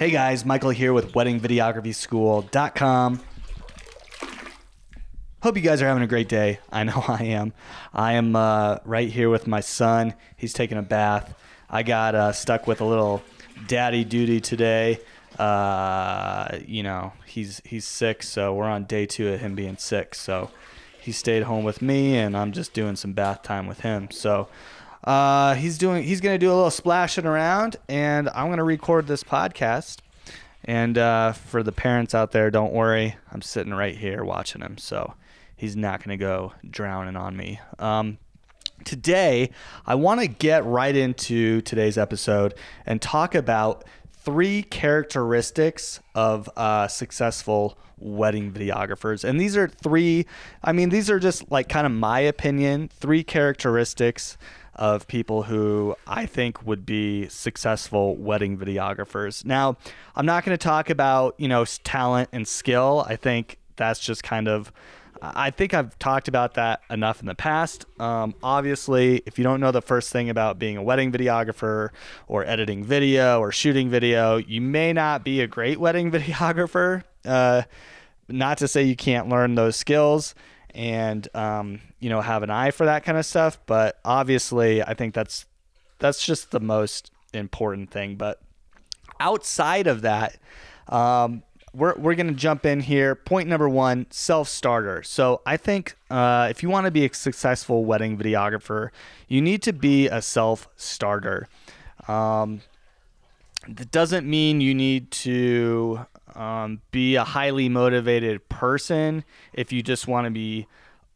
Hey guys, Michael here with WeddingVideographySchool.com. Hope you guys are having a great day. I know I am. I am uh, right here with my son. He's taking a bath. I got uh, stuck with a little daddy duty today. Uh, you know, he's he's sick, so we're on day two of him being sick. So he stayed home with me, and I'm just doing some bath time with him. So uh, he's doing he's gonna do a little splashing around, and I'm gonna record this podcast. And uh, for the parents out there, don't worry, I'm sitting right here watching him, so he's not gonna go drowning on me. Um, today, I want to get right into today's episode and talk about three characteristics of uh, successful wedding videographers. And these are three, I mean, these are just like kind of my opinion, three characteristics of people who I think would be successful wedding videographers. Now, I'm not going to talk about, you know, talent and skill. I think that's just kind of I think I've talked about that enough in the past. Um, obviously, if you don't know the first thing about being a wedding videographer or editing video or shooting video, you may not be a great wedding videographer. Uh, not to say you can't learn those skills and um, you know have an eye for that kind of stuff, but obviously, I think that's that's just the most important thing. But outside of that, um, we're, we're to jump in here. Point number one self starter. So, I think uh, if you want to be a successful wedding videographer, you need to be a self starter. Um, that doesn't mean you need to um, be a highly motivated person if you just want to be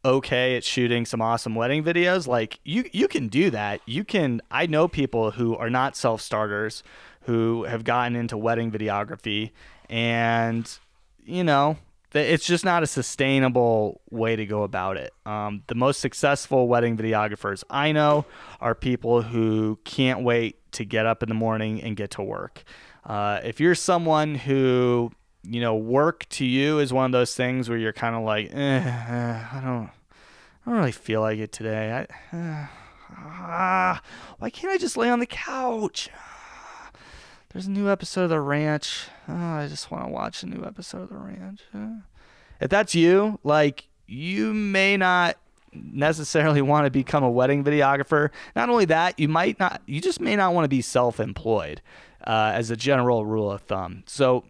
okay at shooting some awesome wedding videos like you you can do that you can i know people who are not self-starters who have gotten into wedding videography and you know it's just not a sustainable way to go about it. Um, the most successful wedding videographers I know are people who can't wait to get up in the morning and get to work. Uh, if you're someone who, you know, work to you is one of those things where you're kind of like, eh, eh, I don't, I don't really feel like it today. I, uh, ah, why can't I just lay on the couch? There's a new episode of The Ranch. Oh, I just want to watch a new episode of The Ranch. If that's you, like you may not necessarily want to become a wedding videographer. Not only that, you might not. You just may not want to be self-employed, uh, as a general rule of thumb. So.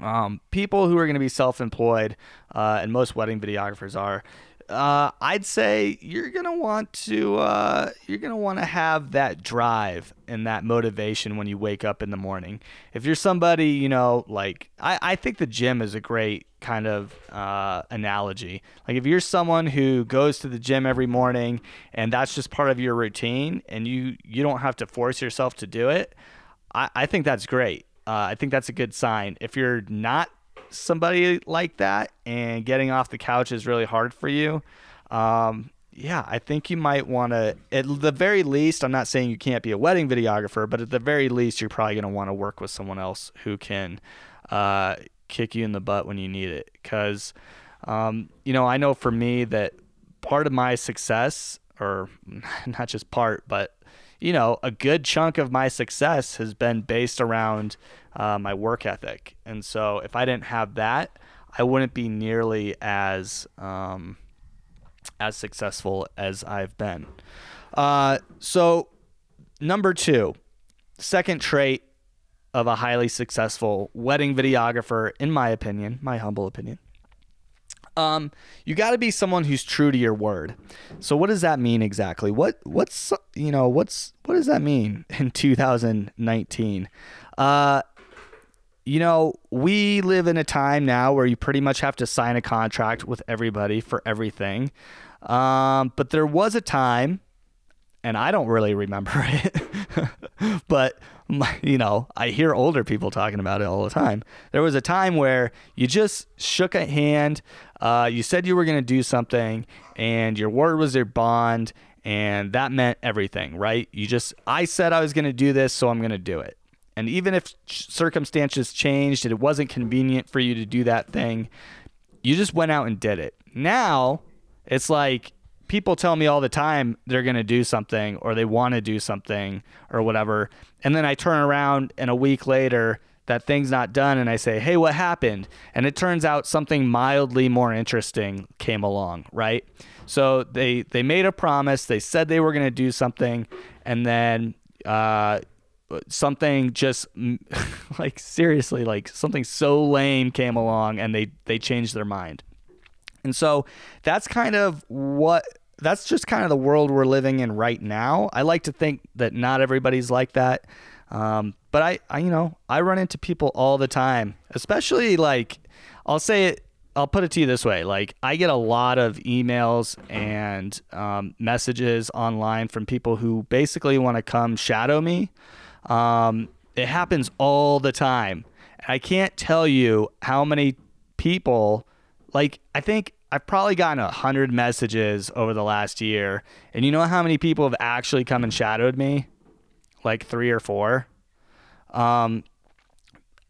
Um, people who are going to be self-employed, uh, and most wedding videographers are, uh, I'd say you're gonna want to uh, you're gonna want to have that drive and that motivation when you wake up in the morning. If you're somebody, you know, like I, I think the gym is a great kind of uh, analogy. Like if you're someone who goes to the gym every morning and that's just part of your routine, and you you don't have to force yourself to do it, I, I think that's great. Uh, I think that's a good sign. If you're not somebody like that and getting off the couch is really hard for you, um, yeah, I think you might want to, at the very least, I'm not saying you can't be a wedding videographer, but at the very least, you're probably going to want to work with someone else who can uh, kick you in the butt when you need it. Because, um, you know, I know for me that part of my success, or not just part, but you know, a good chunk of my success has been based around uh, my work ethic. And so if I didn't have that, I wouldn't be nearly as um, as successful as I've been. Uh, so number two, second trait of a highly successful wedding videographer, in my opinion, my humble opinion, um, you got to be someone who's true to your word. So what does that mean exactly? What what's you know what's what does that mean in 2019? Uh, you know, we live in a time now where you pretty much have to sign a contract with everybody for everything. Um, but there was a time, and I don't really remember it, but you know, I hear older people talking about it all the time. There was a time where you just shook a hand, uh, you said you were going to do something, and your word was your bond, and that meant everything, right? You just, I said I was going to do this, so I'm going to do it. And even if circumstances changed and it wasn't convenient for you to do that thing, you just went out and did it. Now, it's like people tell me all the time they're going to do something or they want to do something or whatever. And then I turn around and a week later, that thing's not done and I say, "Hey, what happened?" and it turns out something mildly more interesting came along, right? So they they made a promise, they said they were going to do something and then uh, something just like seriously like something so lame came along and they they changed their mind. And so that's kind of what that's just kind of the world we're living in right now. I like to think that not everybody's like that. Um, but I, I, you know, I run into people all the time, especially like, I'll say it, I'll put it to you this way. Like, I get a lot of emails and um, messages online from people who basically want to come shadow me. Um, it happens all the time. I can't tell you how many people, like, I think I've probably gotten a hundred messages over the last year, and you know how many people have actually come and shadowed me? Like three or four. Um,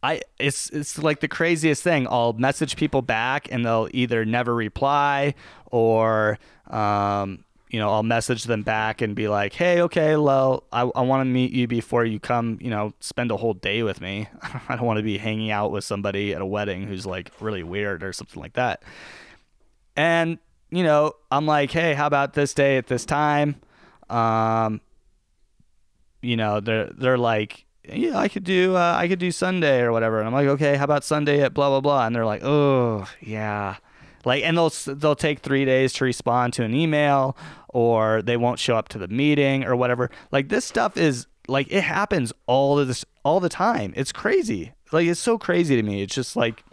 I it's it's like the craziest thing. I'll message people back, and they'll either never reply or um, you know, I'll message them back and be like, hey, okay, well, I, I want to meet you before you come, you know, spend a whole day with me. I don't want to be hanging out with somebody at a wedding who's like really weird or something like that. And, you know, I'm like, hey, how about this day at this time? Um, you know, they're they're like, yeah, I could do uh, I could do Sunday or whatever. And I'm like, okay, how about Sunday at blah blah blah? And they're like, oh yeah, like, and they'll they'll take three days to respond to an email, or they won't show up to the meeting or whatever. Like this stuff is like it happens all this all the time. It's crazy. Like it's so crazy to me. It's just like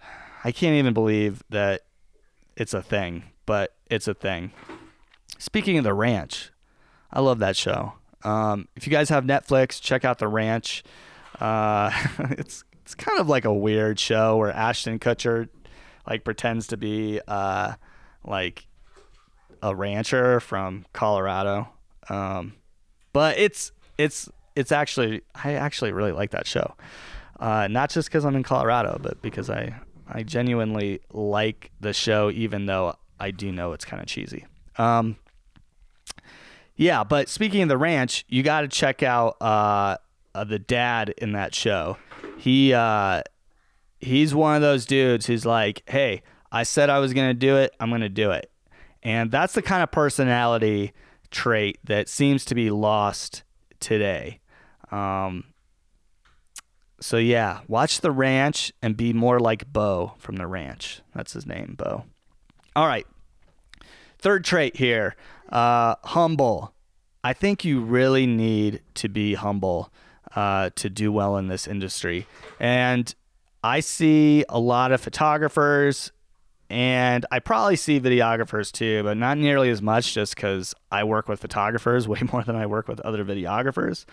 I can't even believe that it's a thing, but it's a thing. Speaking of the ranch, I love that show. Um, if you guys have Netflix, check out the ranch. Uh, it's it's kind of like a weird show where Ashton Kutcher like pretends to be uh, like a rancher from Colorado. Um, but it's it's it's actually I actually really like that show. Uh, not just because I'm in Colorado, but because I I genuinely like the show, even though I do know it's kind of cheesy. Um, yeah, but speaking of the ranch, you got to check out uh, uh, the dad in that show. He uh, he's one of those dudes who's like, "Hey, I said I was gonna do it. I'm gonna do it," and that's the kind of personality trait that seems to be lost today. Um, so yeah, watch The Ranch and be more like Beau from The Ranch. That's his name, Beau. All right. Third trait here, uh, humble. I think you really need to be humble uh, to do well in this industry. And I see a lot of photographers and I probably see videographers too, but not nearly as much just because I work with photographers way more than I work with other videographers.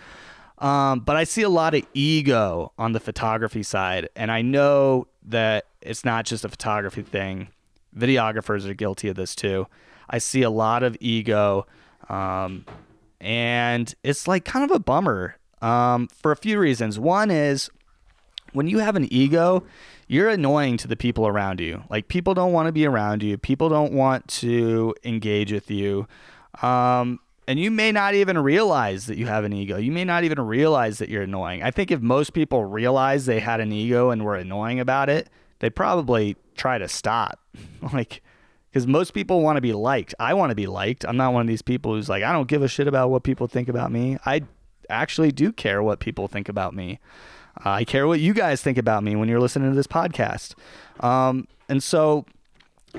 Um, but I see a lot of ego on the photography side, and I know that it's not just a photography thing. Videographers are guilty of this too. I see a lot of ego, um, and it's like kind of a bummer um, for a few reasons. One is when you have an ego, you're annoying to the people around you. Like people don't want to be around you. People don't want to engage with you. Um, and you may not even realize that you have an ego. You may not even realize that you're annoying. I think if most people realized they had an ego and were annoying about it, they'd probably try to stop. like, because most people want to be liked. I want to be liked. I'm not one of these people who's like, I don't give a shit about what people think about me. I actually do care what people think about me. I care what you guys think about me when you're listening to this podcast. Um, and so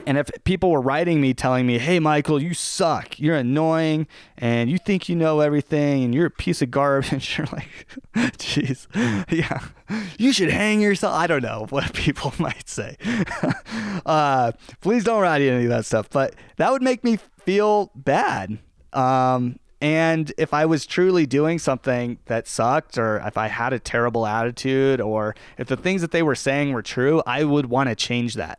and if people were writing me telling me, hey, Michael, you suck, you're annoying, and you think you know everything, and you're a piece of garbage, you're like, jeez, yeah, you should hang yourself. I don't know what people might say. uh, please don't write any of that stuff, but that would make me feel bad. Um, and if I was truly doing something that sucked, or if I had a terrible attitude, or if the things that they were saying were true, I would want to change that.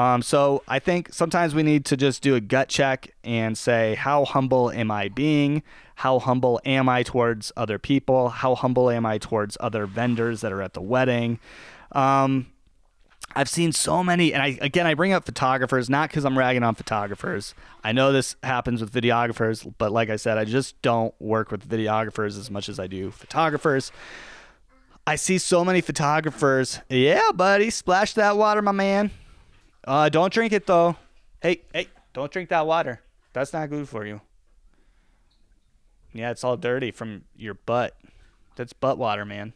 Um, so I think sometimes we need to just do a gut check and say, how humble am I being? How humble am I towards other people? How humble am I towards other vendors that are at the wedding? Um, I've seen so many, and I again I bring up photographers not because I'm ragging on photographers. I know this happens with videographers, but like I said, I just don't work with videographers as much as I do photographers. I see so many photographers. Yeah, buddy, splash that water, my man. Uh, don't drink it though. Hey, hey, don't drink that water. That's not good for you. Yeah, it's all dirty from your butt. That's butt water, man.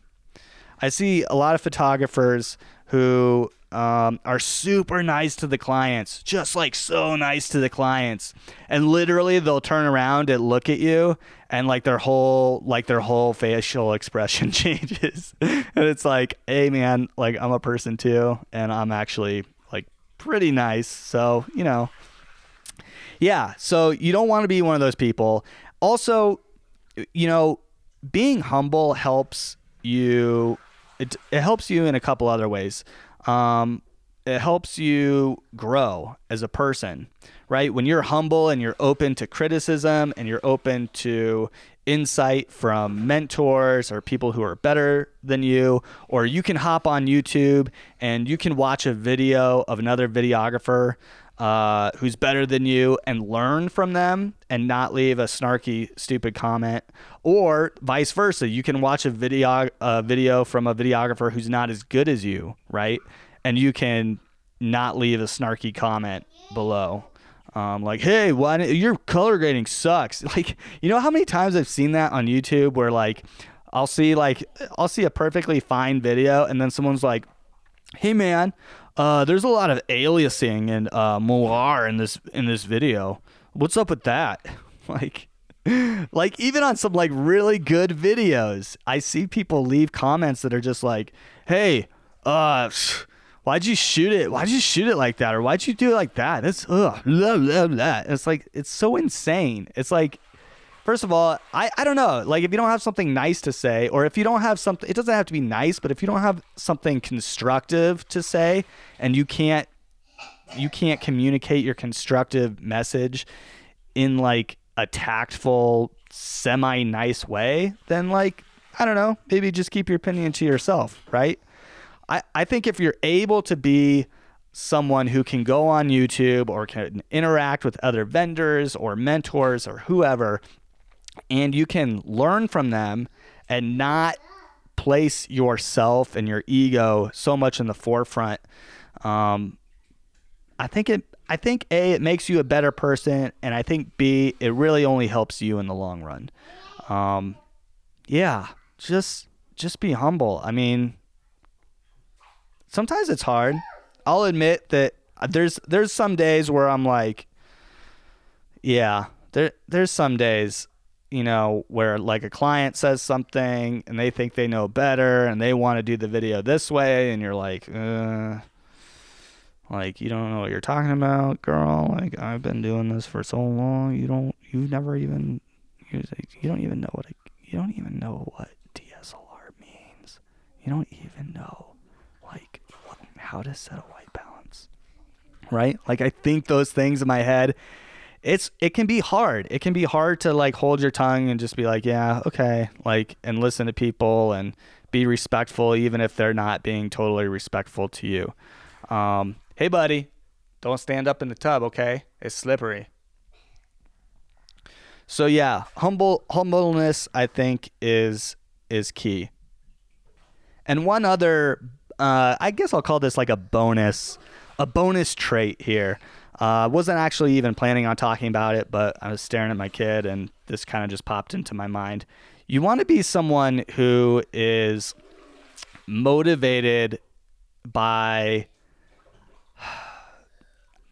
I see a lot of photographers who um, are super nice to the clients, just like so nice to the clients, and literally they'll turn around and look at you, and like their whole like their whole facial expression changes, and it's like, hey man, like I'm a person too, and I'm actually pretty nice, so you know, yeah. So you don't want to be one of those people. Also, you know, being humble helps you it, it helps you in a couple other ways. Um, it helps you grow as a person, right? When you're humble and you're open to criticism and you're open to insight from mentors or people who are better than you, or you can hop on YouTube and you can watch a video of another videographer uh, who's better than you and learn from them and not leave a snarky, stupid comment, or vice versa. You can watch a video a video from a videographer who's not as good as you, right? And you can not leave a snarky comment below. Um, like, hey, why your color grading sucks? Like, you know how many times I've seen that on YouTube where like I'll see like I'll see a perfectly fine video and then someone's like, hey man, uh, there's a lot of aliasing and uh, in this in this video. What's up with that? like, like even on some like really good videos, I see people leave comments that are just like, "Hey, uh, why'd you shoot it? Why'd you shoot it like that? Or why'd you do it like that? That's ugh, blah, blah, blah. It's like it's so insane. It's like First of all, I, I don't know. Like, if you don't have something nice to say, or if you don't have something, it doesn't have to be nice, but if you don't have something constructive to say, and you can't, you can't communicate your constructive message in like a tactful, semi nice way, then like, I don't know, maybe just keep your opinion to yourself, right? I, I think if you're able to be someone who can go on YouTube or can interact with other vendors or mentors or whoever and you can learn from them and not place yourself and your ego so much in the forefront. Um, I think it. I think a it makes you a better person, and I think b it really only helps you in the long run. Um, yeah, just just be humble. I mean, sometimes it's hard. I'll admit that there's there's some days where I'm like, yeah, there there's some days you know, where like a client says something and they think they know better and they want to do the video this way, and you're like, uh, like you don't know what you're talking about, girl. Like I've been doing this for so long, you don't, you've never even, you don't even know what, a, you don't even know what DSLR means. You don't even know, like, how to set a white balance, right? Like I think those things in my head it's it can be hard. It can be hard to like hold your tongue and just be like, yeah, okay, like and listen to people and be respectful even if they're not being totally respectful to you. Um, hey buddy, don't stand up in the tub, okay? It's slippery. So yeah, humble humbleness I think is is key. And one other uh, I guess I'll call this like a bonus a bonus trait here I uh, wasn't actually even planning on talking about it, but I was staring at my kid and this kind of just popped into my mind. You want to be someone who is motivated by.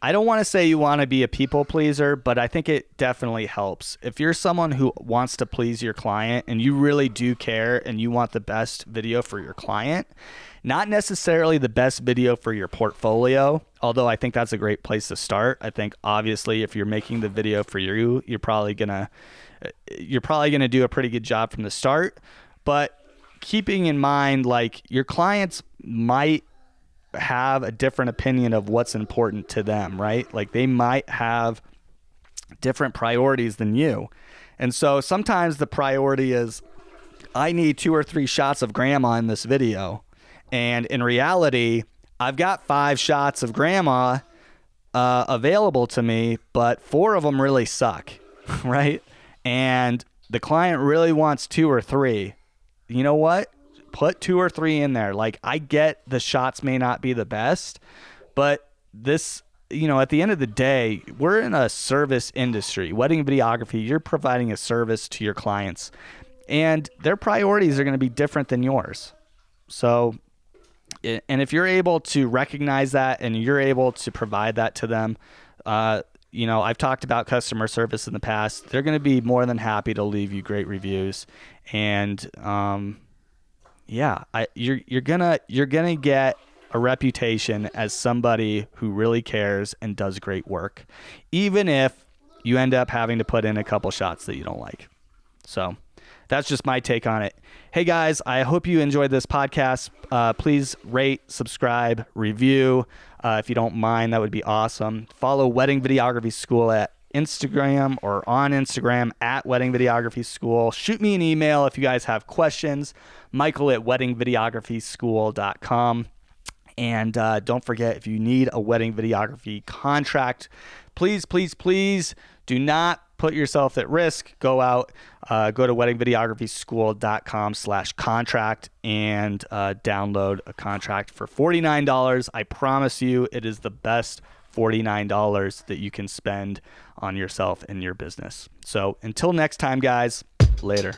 I don't want to say you want to be a people pleaser, but I think it definitely helps. If you're someone who wants to please your client and you really do care and you want the best video for your client, not necessarily the best video for your portfolio, although I think that's a great place to start. I think obviously if you're making the video for you, you're probably gonna uh, you're probably gonna do a pretty good job from the start. But keeping in mind like your clients might have a different opinion of what's important to them, right? Like they might have different priorities than you. And so sometimes the priority is I need two or three shots of grandma in this video. And in reality, I've got five shots of grandma uh, available to me, but four of them really suck, right? And the client really wants two or three. You know what? put two or three in there. Like I get the shots may not be the best, but this you know, at the end of the day, we're in a service industry. Wedding videography, you're providing a service to your clients, and their priorities are going to be different than yours. So, and if you're able to recognize that and you're able to provide that to them, uh, you know, I've talked about customer service in the past. They're going to be more than happy to leave you great reviews, and um, yeah, I, you're you're gonna you're gonna get a reputation as somebody who really cares and does great work, even if you end up having to put in a couple shots that you don't like. So that's just my take on it. Hey guys, I hope you enjoyed this podcast. Uh, please rate, subscribe, review. Uh, if you don't mind, that would be awesome. Follow Wedding Videography School at Instagram or on Instagram at Wedding Videography School. Shoot me an email if you guys have questions. Michael at weddingvideographyschool.com. And uh, don't forget, if you need a wedding videography contract, please, please, please do not put yourself at risk. Go out, uh, go to weddingvideographyschool.com slash contract and uh, download a contract for $49. I promise you it is the best $49 that you can spend on yourself and your business. So until next time, guys, later.